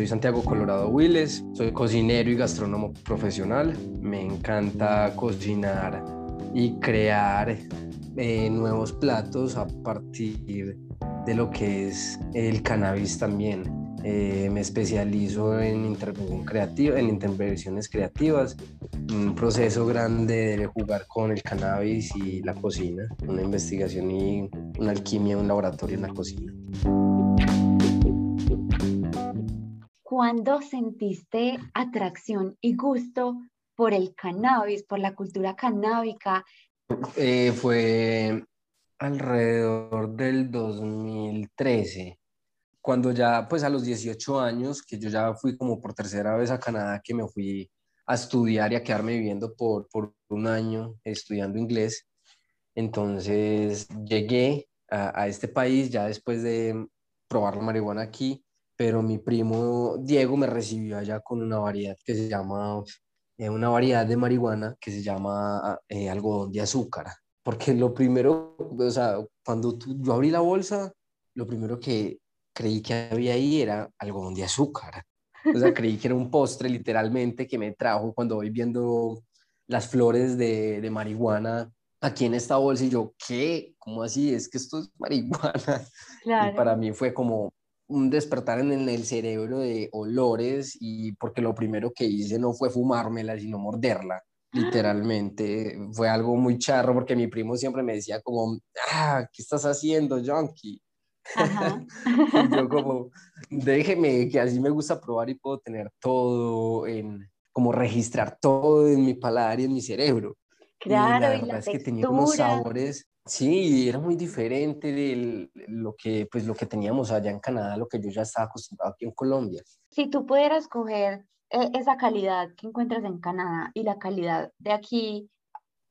soy Santiago Colorado Willes, soy cocinero y gastrónomo profesional. Me encanta cocinar y crear eh, nuevos platos a partir de lo que es el cannabis también. Eh, me especializo en intervención creativa, en intervenciones creativas, un proceso grande de jugar con el cannabis y la cocina, una investigación y una alquimia, un laboratorio en la cocina. ¿Cuándo sentiste atracción y gusto por el cannabis, por la cultura canábica? Eh, fue alrededor del 2013 cuando ya, pues a los 18 años, que yo ya fui como por tercera vez a Canadá, que me fui a estudiar y a quedarme viviendo por, por un año estudiando inglés. Entonces llegué a, a, este país ya después de probar la marihuana aquí, pero mi primo Diego me recibió allá con una variedad que se llama, eh, una variedad de marihuana que se llama eh, algodón de azúcar. Porque lo primero, o sea, cuando tú, yo abrí la bolsa, lo primero que creí que había ahí era algodón de azúcar. O sea, creí que era un postre literalmente que me trajo cuando voy viendo las flores de, de marihuana aquí en esta bolsa y yo, ¿qué? ¿Cómo así? Es que esto es marihuana. Y para mí fue como un despertar en el cerebro de olores y porque lo primero que hice no fue fumármela, sino morderla. Literalmente fue algo muy charro porque mi primo siempre me decía como, ah, ¿qué estás haciendo, Junkie? yo como, déjeme que así me gusta probar y puedo tener todo en, como registrar todo en mi paladar y en mi cerebro. Claro, y la verdad es que tenía unos sabores, sí, era muy diferente de lo que, pues, lo que teníamos allá en Canadá, lo que yo ya estaba acostumbrado aquí en Colombia. Si tú pudieras coger eh, esa calidad que encuentras en Canadá y la calidad de aquí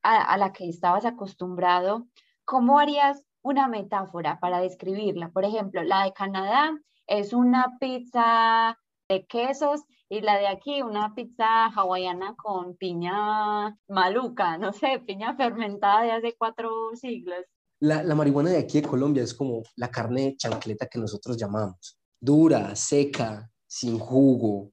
a, a la que estabas acostumbrado, ¿cómo harías una metáfora para describirla. Por ejemplo, la de Canadá es una pizza de quesos y la de aquí una pizza hawaiana con piña maluca, no sé, piña fermentada de hace cuatro siglos. La, la marihuana de aquí de Colombia es como la carne chancleta que nosotros llamamos, dura, seca, sin jugo.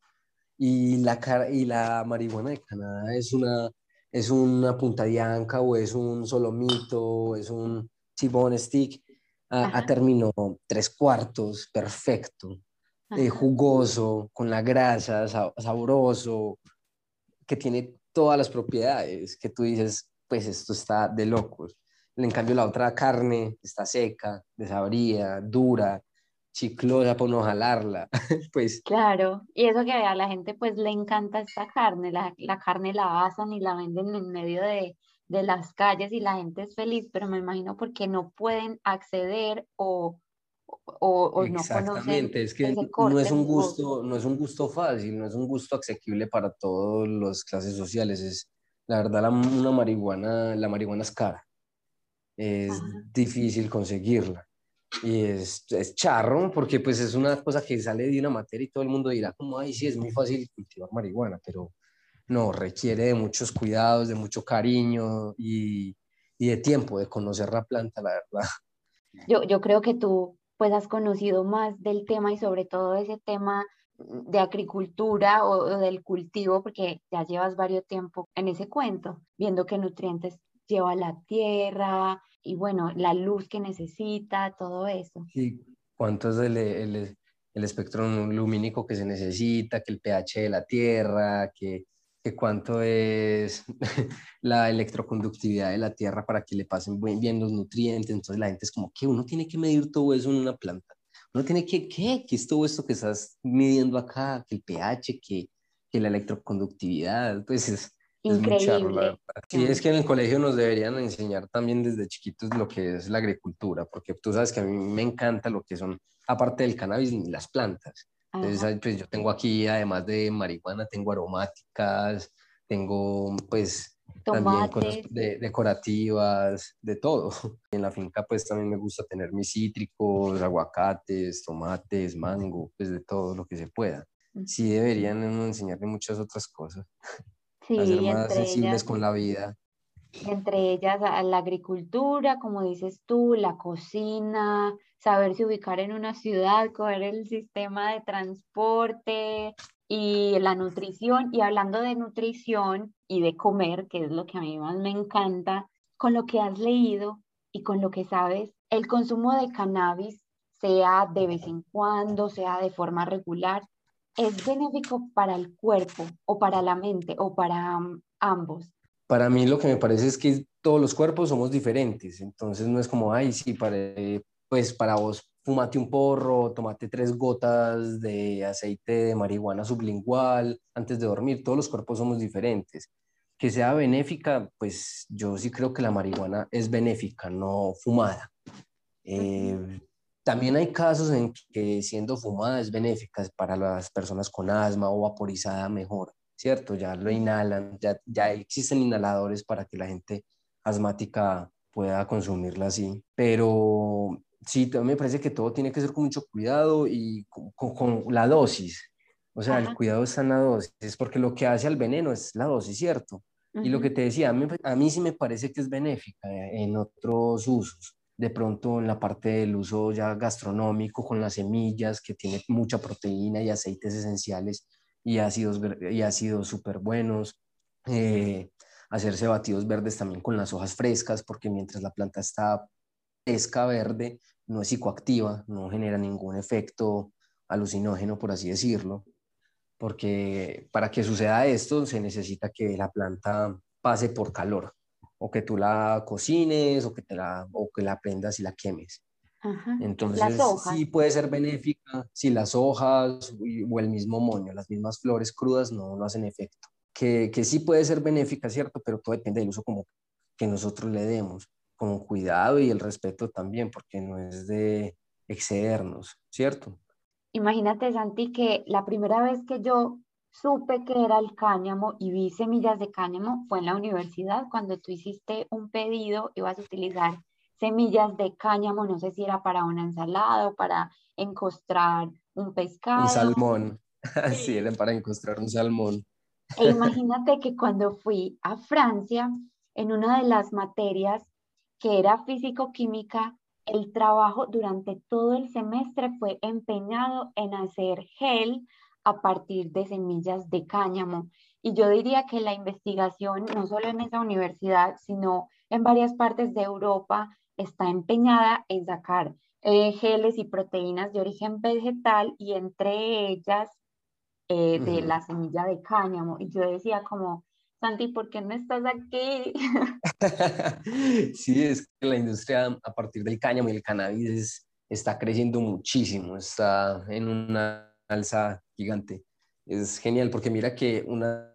Y la, y la marihuana de Canadá es una, es una punta de anca o es un solomito, es un, T-bone stick, a, término tres cuartos, perfecto, eh, jugoso, con la grasa, sabroso, que tiene todas las propiedades que tú dices, pues esto está de locos. En cambio, la otra carne está seca, desabrida, dura, chiclosa para no jalarla, pues. Claro, y eso que a la gente pues le encanta esta carne, la, la carne la asan y la venden en medio de, de las calles y la gente es feliz, pero me imagino porque no pueden acceder o, o, o no conocen es que no es un gusto, no es un gusto fácil, no es un gusto asequible para todas las clases sociales. Es, la verdad, la, una marihuana, la marihuana es cara, es difícil conseguirla. Y es, es, charro porque pues es una cosa que sale de una materia y todo el mundo dirá como, ay, sí, es muy fácil cultivar marihuana, pero no, requiere de muchos cuidados, de mucho cariño y, y de tiempo de conocer la planta, la verdad. Yo, yo creo que tú pues has conocido más del tema y sobre todo ese tema de agricultura o, del cultivo, porque ya llevas varios tiempo en ese cuento, viendo qué nutrientes lleva la tierra y bueno, la luz que necesita, todo eso. Sí, cuánto es el, el, el espectro lumínico que se necesita, que el pH de la tierra, que cuánto es la electroconductividad de la tierra para que le pasen bien los nutrientes. Entonces la gente es como que uno tiene que medir todo eso en una planta. Uno tiene que, ¿qué? ¿Qué es todo esto que estás midiendo acá? Que el pH, que, que la electroconductividad, pues es... Increíble. sí, es que en el colegio nos deberían enseñar también desde chiquitos lo que es la agricultura, porque tú sabes que a mí me encanta lo que son, aparte del cannabis, las plantas. Entonces, pues yo tengo aquí, además de marihuana, tengo aromáticas, tengo pues también cosas decorativas, de todo. En la finca pues también me gusta tener mis cítricos, aguacates, tomates, mango, pues de todo lo que se pueda. Sí deberían enseñarle muchas otras cosas. Sí, ser más sensibles con la vida. Entre ellas la agricultura, como dices tú, la cocina, saberse ubicar en una ciudad, coger el sistema de transporte y la nutrición. Y hablando de nutrición y de comer, que es lo que a mí más me encanta, con lo que has leído y con lo que sabes, el consumo de cannabis, sea de vez en cuando, sea de forma regular, es benéfico para el cuerpo o para la mente o para mm, ambos. Para mí lo que me parece es que todos los cuerpos somos diferentes, entonces no es como, ay, sí, para, pues para vos fumate un porro, tomate tres gotas de aceite de marihuana sublingual antes de dormir, todos los cuerpos somos diferentes. Que sea benéfica, pues yo sí creo que la marihuana es benéfica, no fumada. Eh, también hay casos en que siendo fumada es benéfica para las personas con asma o vaporizada mejor, ¿cierto? Ya lo inhalan, ya, ya existen inhaladores para que la gente asmática pueda consumirla así. Pero sí, me parece que todo tiene que ser con mucho cuidado y con, la dosis. O sea, el cuidado está en la dosis, porque lo que hace al veneno es la dosis, ¿cierto? Y lo que te decía, a mí, a mí sí me parece que es benéfica en otros usos de pronto en la parte del uso ya gastronómico con las semillas, que tiene mucha proteína y aceites esenciales y ácidos, y ácidos súper buenos. Eh, hacerse batidos verdes también con las hojas frescas, porque mientras la planta está fresca, verde, no es psicoactiva, no genera ningún efecto alucinógeno, por así decirlo, porque para que suceda esto se necesita que la planta pase por calor o que tú la cocines o que, la, o que la prendas y la quemes. Entonces, sí puede ser benéfica si las hojas o el mismo moño, las mismas flores crudas no, no hacen efecto. Que, que, sí puede ser benéfica, ¿cierto? Pero todo depende del uso como que nosotros le demos, con cuidado y el respeto también, porque no es de excedernos, ¿cierto? Imagínate, Santi, que la primera vez que yo supe que era el cáñamo y vi semillas de cáñamo fue en la universidad cuando tú hiciste un pedido, ibas a utilizar semillas de cáñamo, no sé si era para una ensalada o para encostrar un pescado. Un salmón, sí, era para encostrar un salmón. E imagínate que cuando fui a Francia, en una de las materias que era físico-química, el trabajo durante todo el semestre fue empeñado en hacer gel a partir de semillas de cáñamo. Y yo diría que la investigación, no solo en esa universidad, sino en varias partes de Europa, está empeñada en sacar eh, geles y proteínas de origen vegetal y entre ellas eh, de la semilla de cáñamo. Y yo decía como, Santi, ¿por qué no estás aquí? sí, es que la industria a partir del cáñamo y el cannabis está creciendo muchísimo, está en una alza gigante. Es genial porque mira que una,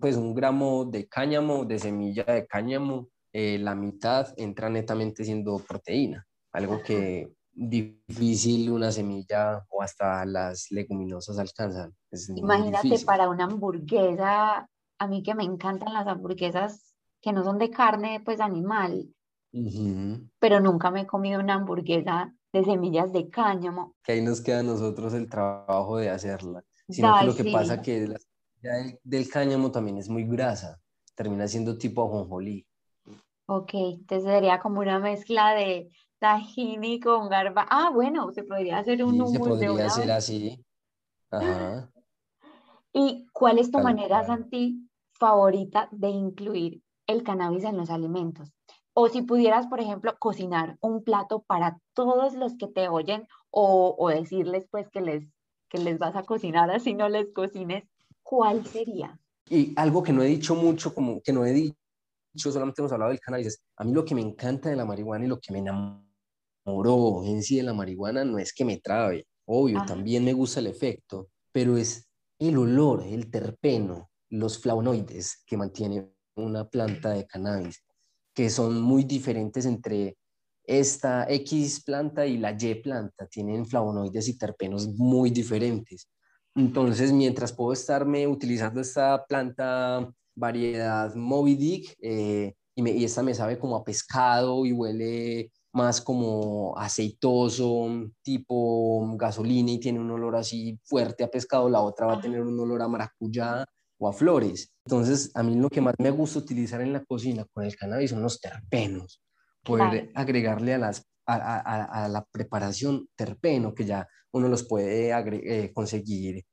pues un gramo de cáñamo, de semilla de cáñamo, eh, la mitad entra netamente siendo proteína, algo que difícil una semilla o hasta las leguminosas alcanzan. Imagínate para una hamburguesa, a mí que me encantan las hamburguesas que no son de carne, pues animal, pero nunca me he comido una hamburguesa de semillas de cáñamo. Que ahí nos queda a nosotros el trabajo de hacerla. Sino que lo que pasa que la semilla del, cáñamo también es muy grasa, termina siendo tipo ajonjolí. Ok, entonces sería como una mezcla de tahini con garba. Ah, bueno, se podría hacer un sí, Se podría hacer así. Ajá. ¿Y cuál es tu manera, Santi, favorita de incluir el cannabis en los alimentos? O si pudieras, por ejemplo, cocinar un plato para todos los que te oyen o, decirles pues que les, que les vas a cocinar así no les cocines, ¿cuál sería? Y algo que no he dicho mucho, como que no he dicho, solamente hemos hablado del cannabis, a mí lo que me encanta de la marihuana y lo que me enamoró en sí de la marihuana no es que me trabe, obvio, también me gusta el efecto, pero es el olor, el terpeno, los flavonoides que mantiene una planta de cannabis que son muy diferentes entre esta X planta y la Y planta. Tienen flavonoides y terpenos muy diferentes. Entonces, mientras puedo estarme utilizando esta planta variedad Moby Dick, eh, y, me, y esta me sabe como a pescado y huele más como aceitoso, tipo gasolina y tiene un olor así fuerte a pescado, la otra va a tener un olor a maracuyá o a flores. Entonces, a mí lo que más me gusta utilizar en la cocina con el cannabis son los terpenos, poder agregarle a, las, a, la preparación terpeno, que ya uno los puede eh, conseguir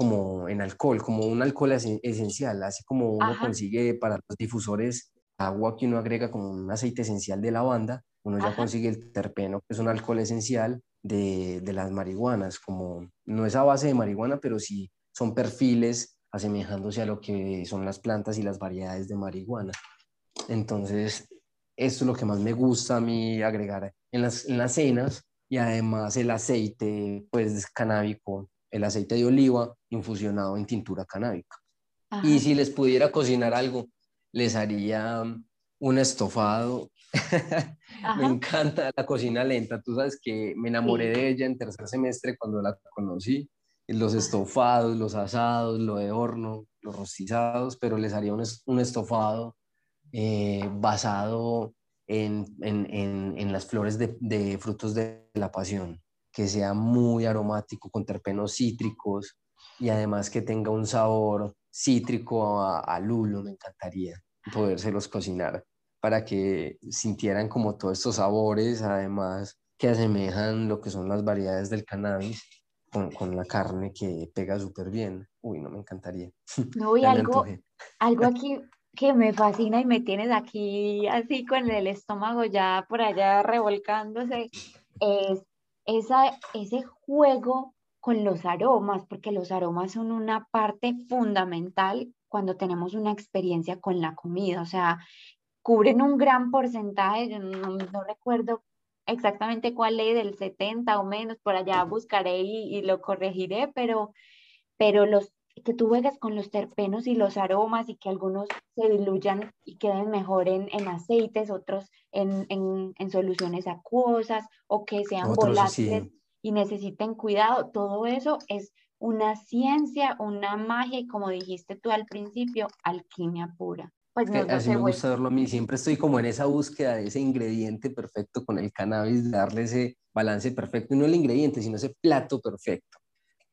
como en alcohol, como un alcohol esencial, así como uno consigue para los difusores agua que uno agrega como un aceite esencial de lavanda, uno ya consigue el terpeno, que es un alcohol esencial de, de, las marihuanas, como no es a base de marihuana, pero sí son perfiles asemejándose a lo que son las plantas y las variedades de marihuana. Entonces, esto es lo que más me gusta a mí agregar en las, en las cenas y además el aceite pues canábico, el aceite de oliva infusionado en tintura canábica. Y si les pudiera cocinar algo, les haría un estofado. me encanta la cocina lenta. Tú sabes que me enamoré de ella en tercer semestre cuando la conocí. Los estofados, los asados, lo de horno, los rostizados, pero les haría un, un estofado eh, basado en, en, en, las flores de, de, frutos de la pasión, que sea muy aromático, con terpenos cítricos y además que tenga un sabor cítrico a, a lulo, me encantaría podérselos cocinar para que sintieran como todos estos sabores, además que asemejan lo que son las variedades del cannabis con, con la carne que pega súper bien. Uy, no me encantaría. No, y algo, algo aquí que me fascina y me tienes aquí así con el estómago ya por allá revolcándose, es esa, ese juego con los aromas, porque los aromas son una parte fundamental cuando tenemos una experiencia con la comida, o sea, cubren un gran porcentaje, yo no, recuerdo exactamente cuál es, del 70 o menos, por allá buscaré y, lo corregiré, pero, pero los que tú juegues con los terpenos y los aromas y que algunos se diluyan y queden mejor en, en aceites, otros en, en, en, soluciones acuosas o que sean volátiles y necesiten cuidado, todo eso es una ciencia, una magia y como dijiste tú al principio, alquimia pura. Pues no, así me gusta verlo a mí, siempre estoy como en esa búsqueda de ese ingrediente perfecto con el cannabis, darle ese balance perfecto, y no el ingrediente, sino ese plato perfecto,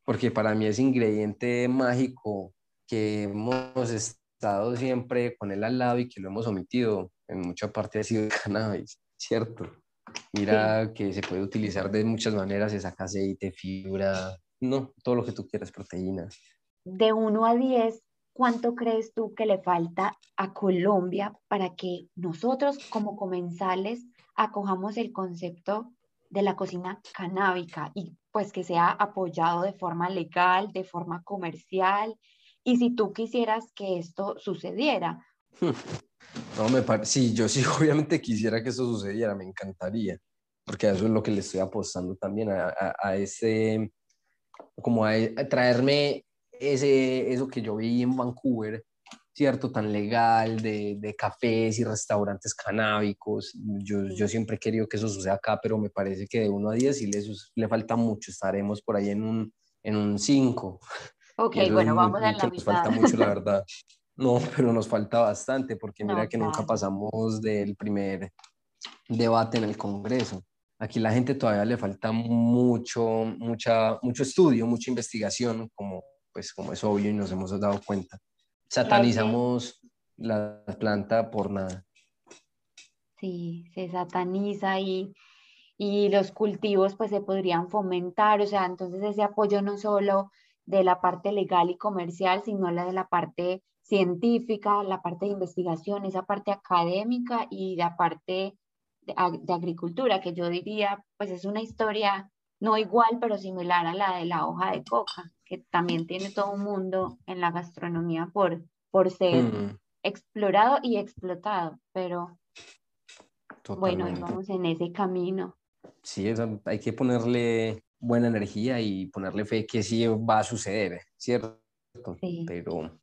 porque para mí ese ingrediente mágico que hemos estado siempre con él al lado y que lo hemos omitido en mucha parte ha sido el cannabis, ¿cierto? Mira que se puede utilizar de muchas maneras, se saca aceite, fibra, no, todo lo que tú quieras, proteínas. De 1 a 10, ¿cuánto crees tú que le falta a Colombia para que nosotros como comensales acojamos el concepto de la cocina canábica y pues que sea apoyado de forma legal, de forma comercial? Y si tú quisieras que esto sucediera. No, me parece, sí, yo sí obviamente quisiera que eso sucediera, me encantaría, porque eso es lo que le estoy apostando también a, a ese como a, traerme ese, eso que yo vi en Vancouver, ¿cierto? Tan legal, de, de cafés y restaurantes canábicos. Yo, yo, siempre he querido que eso suceda acá, pero me parece que de 1 a 10 sí le, le falta mucho. Estaremos por ahí en un, en un 5. Ok, bueno, vamos a la Nos falta mucho, la verdad. No, pero nos falta bastante, porque mira que nunca pasamos del primer debate en el Congreso. Aquí la gente todavía le falta mucho, mucha, mucho estudio, mucha investigación, como, pues, como es obvio y nos hemos dado cuenta. Satanizamos la planta por nada. Sí, se sataniza y, y los cultivos pues se podrían fomentar, o sea, entonces ese apoyo no solo de la parte legal y comercial, sino la de la parte científica, la parte de investigación, esa parte académica y la parte de, agricultura, que yo diría, pues es una historia no igual, pero similar a la de la hoja de coca, que también tiene todo un mundo en la gastronomía por, por ser mm. explorado y explotado, pero bueno, vamos en ese camino. Sí, hay que ponerle buena energía y ponerle fe que sí va a suceder, ¿cierto? Pero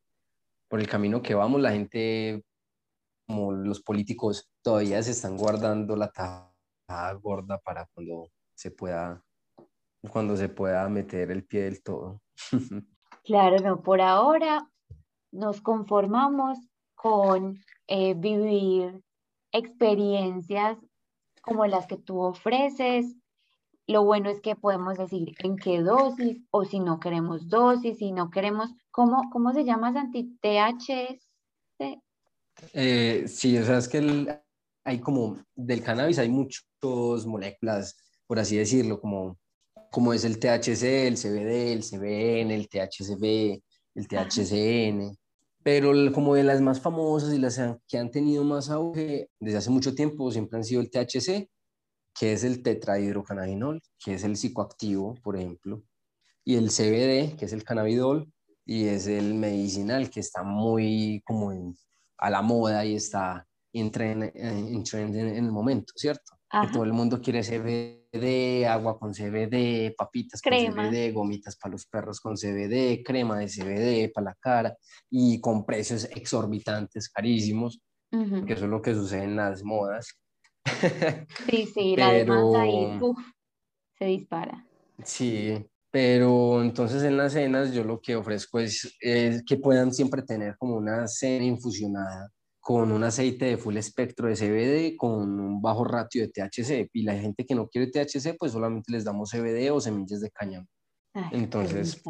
por el camino que vamos, la gente como los políticos todavía se están guardando la tajada gorda para cuando se pueda cuando se pueda meter el pie del todo. Claro, no, por ahora nos conformamos con eh, vivir experiencias como las que tú ofreces, lo bueno es que podemos decir en qué dosis o si no queremos dosis, si no queremos, ¿cómo, cómo se llama Santi? THC. Eh, sí, o sea, es que hay como del cannabis hay muchas moléculas, por así decirlo, como, como es el THC, el CBD, el CBN, el THCV, el THCN, pero como de las más famosas y las que han tenido más auge desde hace mucho tiempo siempre han sido el THC, que es el tetrahidrocannabinol, que es el psicoactivo, por ejemplo, y el CBD, que es el cannabidol, y es el medicinal, que está muy como a la moda y está en en, el momento, ¿cierto? Que todo el mundo quiere CBD, agua con CBD, papitas con CBD, gomitas para los perros con CBD, crema de CBD para la cara y con precios exorbitantes, carísimos, que eso es lo que sucede en las modas. Sí, sí, la demanda ahí se dispara. Sí, pero entonces en las cenas yo lo que ofrezco es, es que puedan siempre tener como una cena infusionada con un aceite de full espectro de CBD con un bajo ratio de THC. Y la gente que no quiere THC, pues solamente les damos CBD o semillas de cáñamo. Entonces,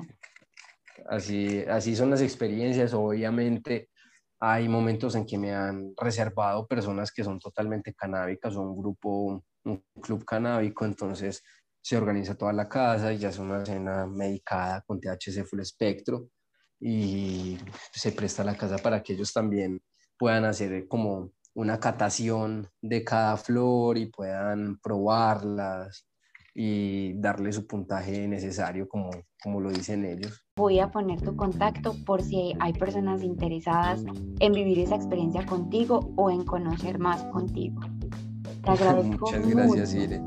así, así son las experiencias. Obviamente hay momentos en que me han reservado personas que son totalmente canábicas o un grupo, un club canábico, entonces se organiza toda la casa y ya es una cena medicada con THC full espectro y se presta la casa para que ellos también puedan hacer como una catación de cada flor y puedan probarlas y darle su puntaje necesario como, como lo dicen ellos. Voy a poner tu contacto por si hay personas interesadas en vivir esa experiencia contigo o en conocer más contigo. Te agradezco. Muchas gracias, Ire.